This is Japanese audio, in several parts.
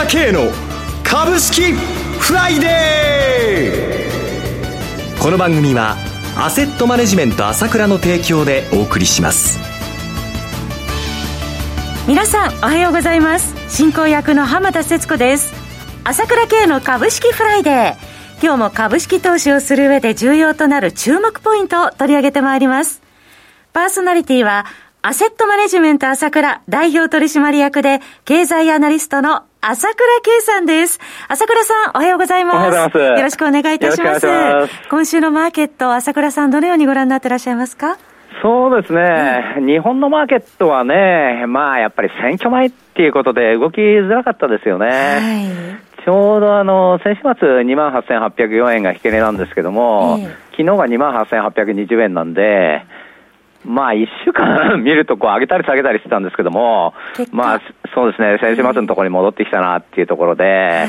倉慶の株式フライデー。この番組はアセットマネジメント朝倉の提供でお送りします。皆さんおはようございます。進行役の浜田節子です。朝倉慶の株式フライデー。今日も株式投資をする上で重要となる注目ポイントを取り上げてまいります。パーソナリティはアセットマネジメント朝倉代表取締役で経済アナリストの朝倉圭さんです。朝倉さん、おはようございます。おはようございます。よろしくお願いいたします。ます今週のマーケット、朝倉さん、どのようにご覧になってらっしゃいますか？そうですね、うん、日本のマーケットはね、まあやっぱり選挙前っていうことで動きづらかったですよね。はいちょうどあの先週末、2万8804円が引け値なんですけども、えー、昨日が2万8820円なんで、まあ、一週間 見るとこう上げたり下げたりしてたんですけども、まあ、そうですね、先週末のところに戻ってきたなっていうところで、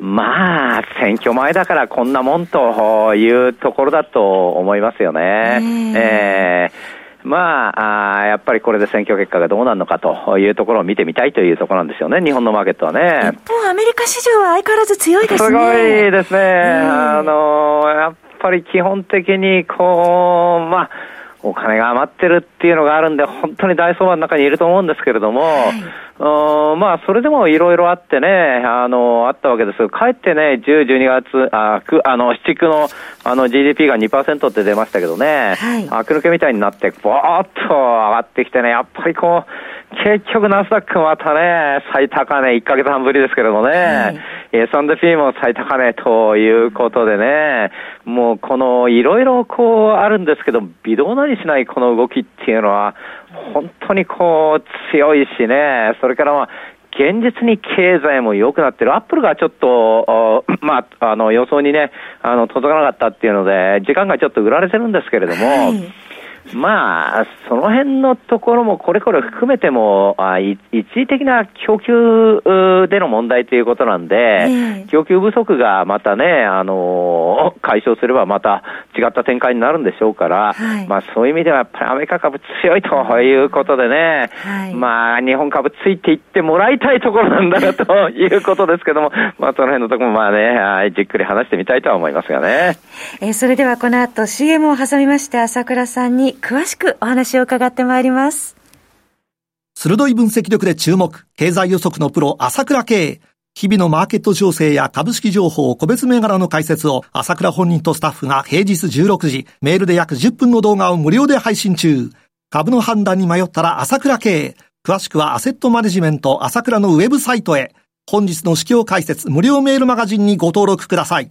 まあ、選挙前だからこんなもんというところだと思いますよね。えーまああ、やっぱりこれで選挙結果がどうなるのかというところを見てみたいというところなんですよね、日本のマーケットはね。一方、アメリカ市場は相変わらず強いですね。すごいですね。あの、やっぱり基本的に、こう、まあ、お金が余ってるっていうのがあるんで、本当に大相場の中にいると思うんですけれども、はい、まあ、それでもいろいろあってね、あの、あったわけです。かえってね、10、12月、あ、く、あの、7、9の、あの、GDP が2%って出ましたけどね、はい、悪抜けみたいになって、ぼーっと上がってきてね、やっぱりこう、結局ナスダックまたね、最高値1ヶ月半ぶりですけれどもね、はい、S&P も最高値ということでね、もうこのいろいろこうあるんですけど、微動なりしないこの動きっていうのは、本当にこう強いしね、それからまあ、現実に経済も良くなってる。アップルがちょっと、まあ、あの、予想にね、あの、届かなかったっていうので、時間がちょっと売られてるんですけれども、はいまあ、その辺のところもこれこれ含めても、あ一時的な供給での問題ということなんで、えー、供給不足がまたね、あのー、解消すればまた違った展開になるんでしょうから、はい、まあそういう意味ではやっぱりアメリカ株強いということでね、はい、まあ日本株ついていってもらいたいところなんだなということですけども、まあその辺のところもまあね、じっくり話してみたいとは思いますがね。えー、それではこの後 CM を挟みまして朝倉さんに詳しくお話を伺ってまいります。鋭い分析力で注目、経済予測のプロ、朝倉慶。日々のマーケット情勢や株式情報、個別銘柄の解説を朝倉本人とスタッフが平日16時、メールで約10分の動画を無料で配信中。株の判断に迷ったら朝倉慶。詳しくはアセットマネジメント朝倉のウェブサイトへ。本日の指標解説無料メールマガジンにご登録ください。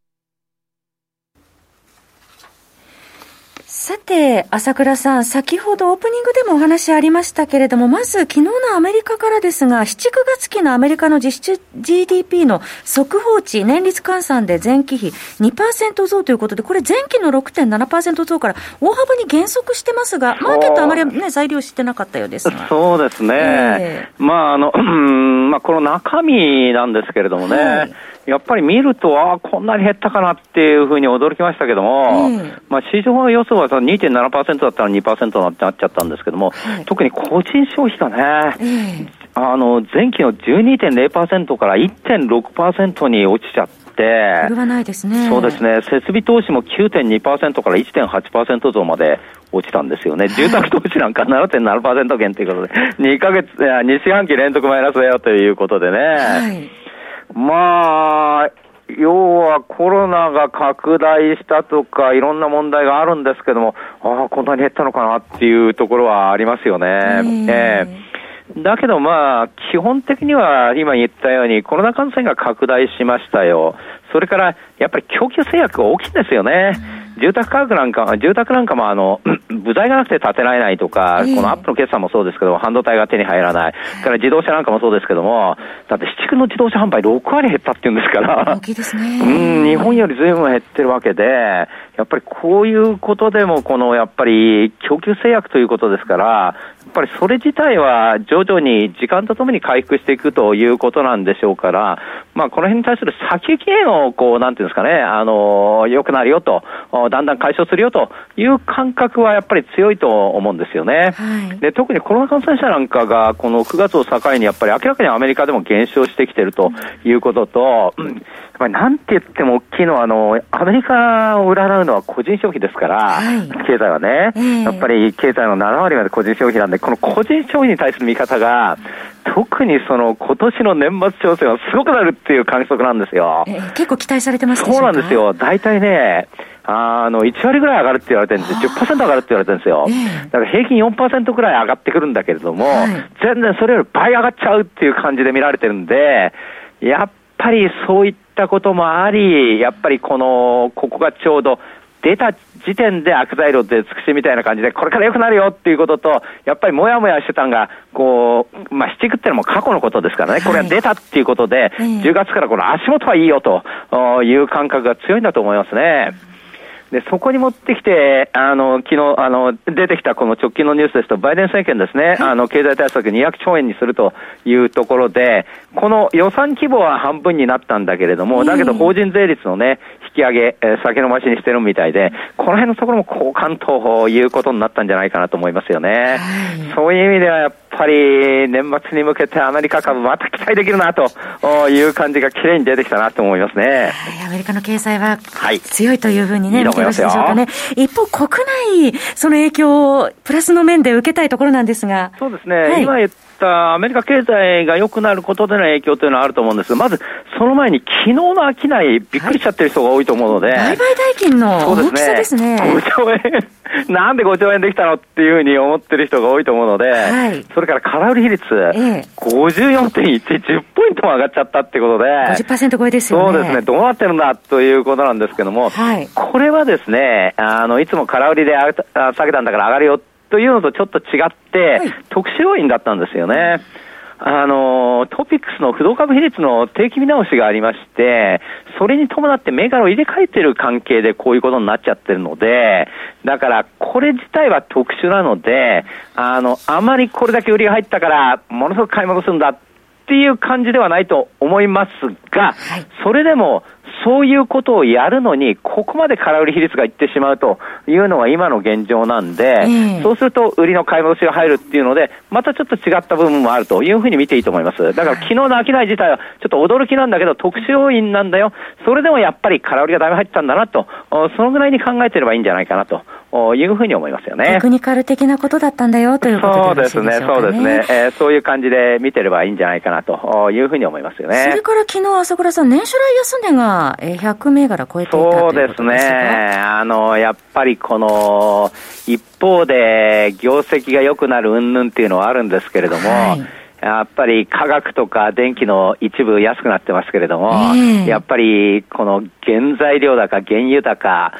さて、朝倉さん、先ほどオープニングでもお話ありましたけれども、まず昨日のアメリカからですが、7、9月期のアメリカの実質 GDP の速報値、年率換算で前期比2%増ということで、これ前期の6.7%増から大幅に減速してますが、マーケットあまりね、材料してなかったようですが。そうですね。えー、まあ、あの、まあ、この中身なんですけれどもね、はいやっぱり見ると、ああ、こんなに減ったかなっていうふうに驚きましたけども、うん、まあ、市場予想は2.7%だったら2%になっちゃったんですけども、はい、特に個人消費がね、うん、あの前期の12.0%から1.6%に落ちちゃって、これはないですね。そうですね。設備投資も9.2%から1.8%増まで落ちたんですよね。住宅投資なんか7.7%減ということで、2ヶ月、2四半期連続マイナスだよということでね。はいまあ、要はコロナが拡大したとか、いろんな問題があるんですけども、ああ、こんなに減ったのかなっていうところはありますよね。えー、だけどまあ、基本的には今言ったようにコロナ感染が拡大しましたよ。それから、やっぱり供給制約が大きいんですよね。住宅価格なんか、住宅なんかもあの、部材がなくて建てられないとか、このアップの決算もそうですけど、半導体が手に入らない。から自動車なんかもそうですけども、だって、市区の自動車販売6割減ったっていうんですから。大きいですね。うん、日本よりずいぶん減ってるわけで、やっぱりこういうことでも、このやっぱり供給制約ということですから、ぱりそれ自体は徐々に時間とともに回復していくということなんでしょうから、まあ、この辺に対する先行きへの、こう、なんていうんですかね、あの、良くなるよと、だんだん解消するよという感覚はやっぱり強いと思うんですよね。はい、で、特にコロナ感染者なんかが、この9月を境にやっぱり明らかにアメリカでも減少してきているということと、うん、やっぱりなんて言っても大きいのは、あの、アメリカを占うのは個人消費ですから、はい、経済はね、えー、やっぱり経済の7割まで個人消費なんで、この個人消費に対する見方が、特にその今年の年末調整はすごくなるっていう観測なんですよ。えー、結構期待されてますそうなんですよ。大体ね、あの、1割ぐらい上がるって言われてるんですよ。10%上がるって言われてるんですよ。だから平均4%ぐらい上がってくるんだけれども、はい、全然それより倍上がっちゃうっていう感じで見られてるんで、やっぱりそういったこともあり、やっぱりこの、ここがちょうど出た時点で悪材料で尽くしみたいな感じで、これから良くなるよっていうことと、やっぱりもやもやしてたんが、こう、まあ、七区ってのも過去のことですからね、これが出たっていうことで、10月からこの足元はいいよという感覚が強いんだと思いますね。で、そこに持ってきて、あの、昨日、あの、出てきたこの直近のニュースですと、バイデン政権ですね、あの、経済対策200兆円にするというところで、この予算規模は半分になったんだけれども、だけど法人税率のね、引き上げ、えー、先延ばしにしてるみたいで、この辺のところも交換ということになったんじゃないかなと思いますよね。そういう意味では、やっぱり年末に向けてアメリカ株また期待できるなという感じが綺麗に出てきたなと思いますね。アメリカの経済は強いというふうにね、はい、見てよろしいでしょうかね。一方、国内、その影響をプラスの面で受けたいところなんですが。そうですね。はい、今言ったアメリカ経済が良くなることでの影響というのはあると思うんですが、まずその前に昨日の商い、びっくりしちゃってる人が多いと思うので、売買代金の大きさですね。すね。5兆円、なんで5兆円できたのっていうふうに思ってる人が多いと思うので、はい、それから空売り比率、ええ、54.1、10ポイントも上がっちゃったってことで、50%超えですよね。そうですね、どうなってるんだということなんですけども、はい、これはですね、あのいつも空売りで下げたんだから上がるよというのとちょっと違って、はい、特殊要因だったんですよね。あの、トピックスの不動株比率の定期見直しがありまして、それに伴って銘柄を入れ替えてる関係でこういうことになっちゃってるので、だからこれ自体は特殊なので、あの、あまりこれだけ売りが入ったから、ものすごく買い戻すんだっていう感じではないと思いますが、はい、それでもそういうことをやるのに、ここまで空売り比率がいってしまうというのが今の現状なんで、そうすると売りの買い戻しが入るっていうので、またちょっと違った部分もあるというふうに見ていいと思います。だから昨日の商い自体はちょっと驚きなんだけど、特殊要因なんだよ。それでもやっぱり空売りがだいぶ入ってたんだなと、そのぐらいに考えてればいいんじゃないかなというふうに思いますよね。テクニカル的なことだったんだよということで、ね、そうですね、そうですね、えー、そういう感じで見てればいいんじゃないかなというふうに思いますよね。それから昨日朝倉さん、年初来安値が100銘柄超えていたそうですね、あのやっぱりこの一方で業績が良くなる云々っていうのはあるんですけれども、はい。やっぱり化学とか電気の一部安くなってますけれども、えー、やっぱりこの原材料高、原油高、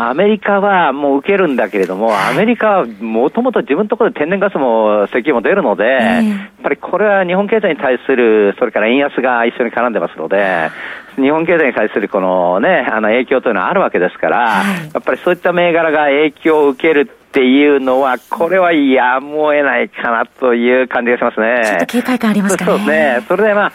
アメリカはもう受けるんだけれども、アメリカはもともと自分のところで天然ガスも石油も出るので、やっぱりこれは日本経済に対する、それから円安が一緒に絡んでますので、日本経済に対するこのね、あの影響というのはあるわけですから、やっぱりそういった銘柄が影響を受けるっていうのは、これはやむを得ないかなという感じがしますね。ちょっと警戒感ありますかね。そうですね。それでまあ、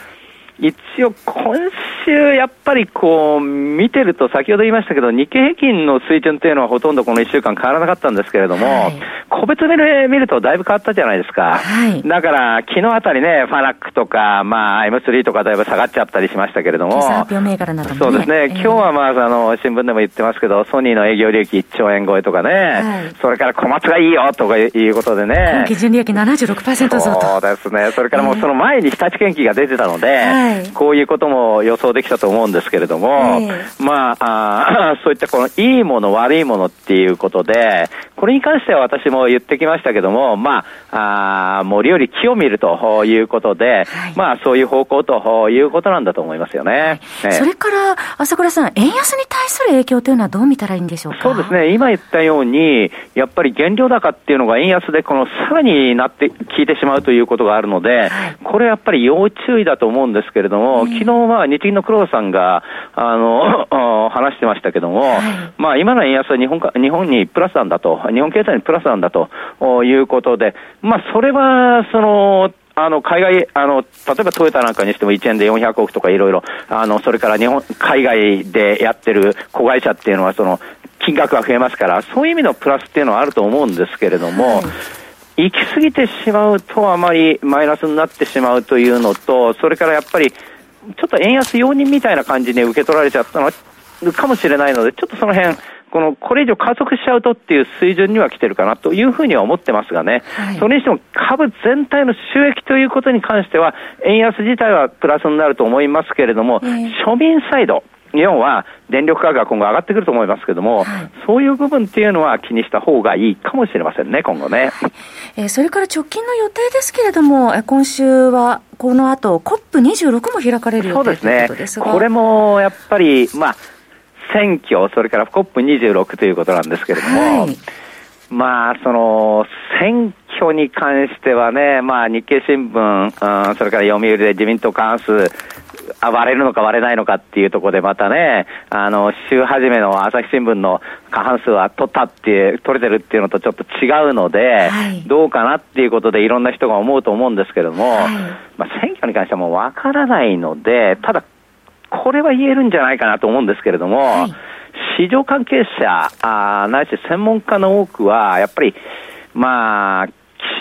一応今週やっぱりこう見てると先ほど言いましたけど日経平均の水準というのはほとんどこの1週間変わらなかったんですけれども、はい、個別で見るとだいぶ変わったじゃないですか。はい、だから昨日あたりね、ファナックとか、まあ M3 とかだいぶ下がっちゃったりしましたけれども。そうですね。えー、今日はまああの新聞でも言ってますけど、ソニーの営業利益1兆円超えとかね、はい、それから小松がいいよとかいうことでね。基準利益76%増と。そうですね。それからもうその前に日立建機が出てたので、こういうことも予想できたと思うんですけれども、えー、まああ、そういったこのいいもの、悪いものっていうことで、ここれに関しては私も言ってきましたけども、まあ、あ森より木を見るということで、はい、まあ、そういう方向ということなんだと思いますよね。ねそれから、朝倉さん、円安に対する影響というのはどう見たらいいんでしょうか？そうですね、今言ったように、やっぱり原料高っていうのが円安で、このさらになって、効いてしまうということがあるので、はい、これやっぱり要注意だと思うんですけれども、昨日は日銀の黒田さんが、あの、話してましたけども、はい、まあ今の円安は日本か、日本にプラスなんだと、日本経済にプラスなんだということで、まあそれは、その、あの、海外、あの、例えばトヨタなんかにしても1円で400億とかいろいろ、あの、それから日本、海外でやってる子会社っていうのは、その、金額が増えますから、そういう意味のプラスっていうのはあると思うんですけれども、行き過ぎてしまうとあまりマイナスになってしまうというのと、それからやっぱり、ちょっと円安容認みたいな感じに受け取られちゃったのかもしれないので、ちょっとその辺、このこれ以上加速しちゃうとっていう水準には来てるかなというふうには思ってますがね、はい、それにしても株全体の収益ということに関しては、円安自体はプラスになると思いますけれども、庶民サイド、日本は電力価格が今後上がってくると思いますけども、はい、そういう部分っていうのは気にした方がいいかもしれませんね、今後ね。えー、それから直近の予定ですけれども、今週はこの後 COP26 も開かれる予定ということですが。これもやっぱり、まあ、選挙、それから COP26 ということなんですけれども、はい、まあ、その、選挙に関してはね、まあ、日経新聞、うん、それから読売で自民党過半数、あ割れるのか割れないのかっていうところでまたね、あの、週初めの朝日新聞の過半数は取ったって、取れてるっていうのとちょっと違うので、はい、どうかなっていうことでいろんな人が思うと思うんですけれども、はい、まあ選挙に関してはもうわからないので、ただこれは言えるんじゃないかなと思うんですけれども、はい、市場関係者あ、ないし専門家の多くは、やっぱり、まあ、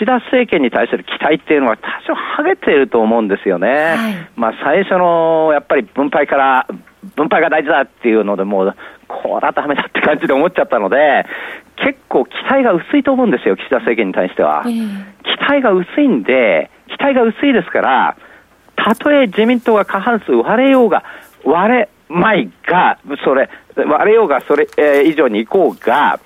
岸田政権に対する期待っていうのは多少はげていると思うんですよね。はい、まあ最初のやっぱり分配から、分配が大事だっていうのでもう、これはダメだって感じで思っちゃったので、結構期待が薄いと思うんですよ、岸田政権に対しては。期待が薄いんで、期待が薄いですから、たとえ自民党が過半数割れようが、割れまいが、それ、割れようがそれ、えー、以上に行こうが、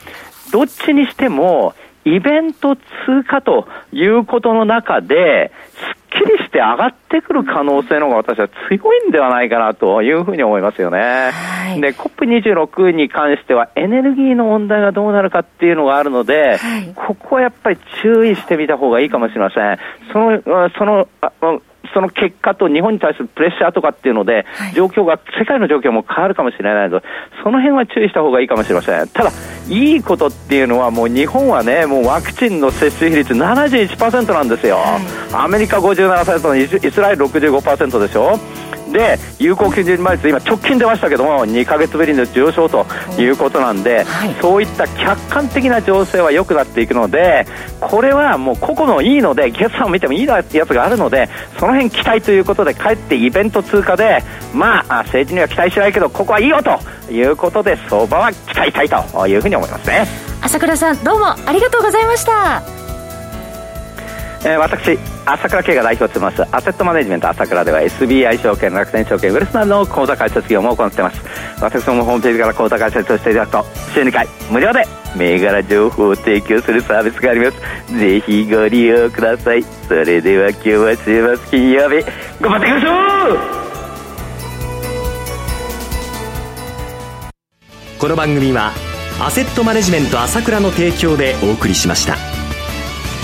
どっちにしても、イベント通過ということの中で、すっきりして上がってくる可能性の方が私は強いんではないかなというふうに思いますよね。はい、で、COP26 に関してはエネルギーの問題がどうなるかっていうのがあるので、はい、ここはやっぱり注意してみた方がいいかもしれません。その、その、その結果と日本に対するプレッシャーとかっていうので、状況が、世界の状況も変わるかもしれないので、その辺は注意した方がいいかもしれません。ただ、いいことっていうのは、もう日本はね、もうワクチンの接種比率71%なんですよ。アメリカ57%のイスラエル65%でしょ。で有効基準倍率今直近出ましたけども2か月ぶりの上昇ということなんで、はい、そういった客観的な情勢は良くなっていくのでこれはもう個々のいいので決算を見てもいいやつがあるのでその辺期待ということでかえってイベント通過でまあ政治には期待しないけどここはいいよということで相場は期待したいというふうに思いますね。朝倉さんどうもありがとうございましたえー、私朝倉慶が代表を務めますアセットマネジメント朝倉では SBI 証券楽天証券ウェルスなどの口座開設業務を行っています。私もホームページから口座開設をしていただくと週2回無料で銘柄情報を提供するサービスがあります。ぜひご利用ください。それでは今日は週末金曜日頑張っていきましょう。この番組はアセットマネジメント朝倉の提供でお送りしました。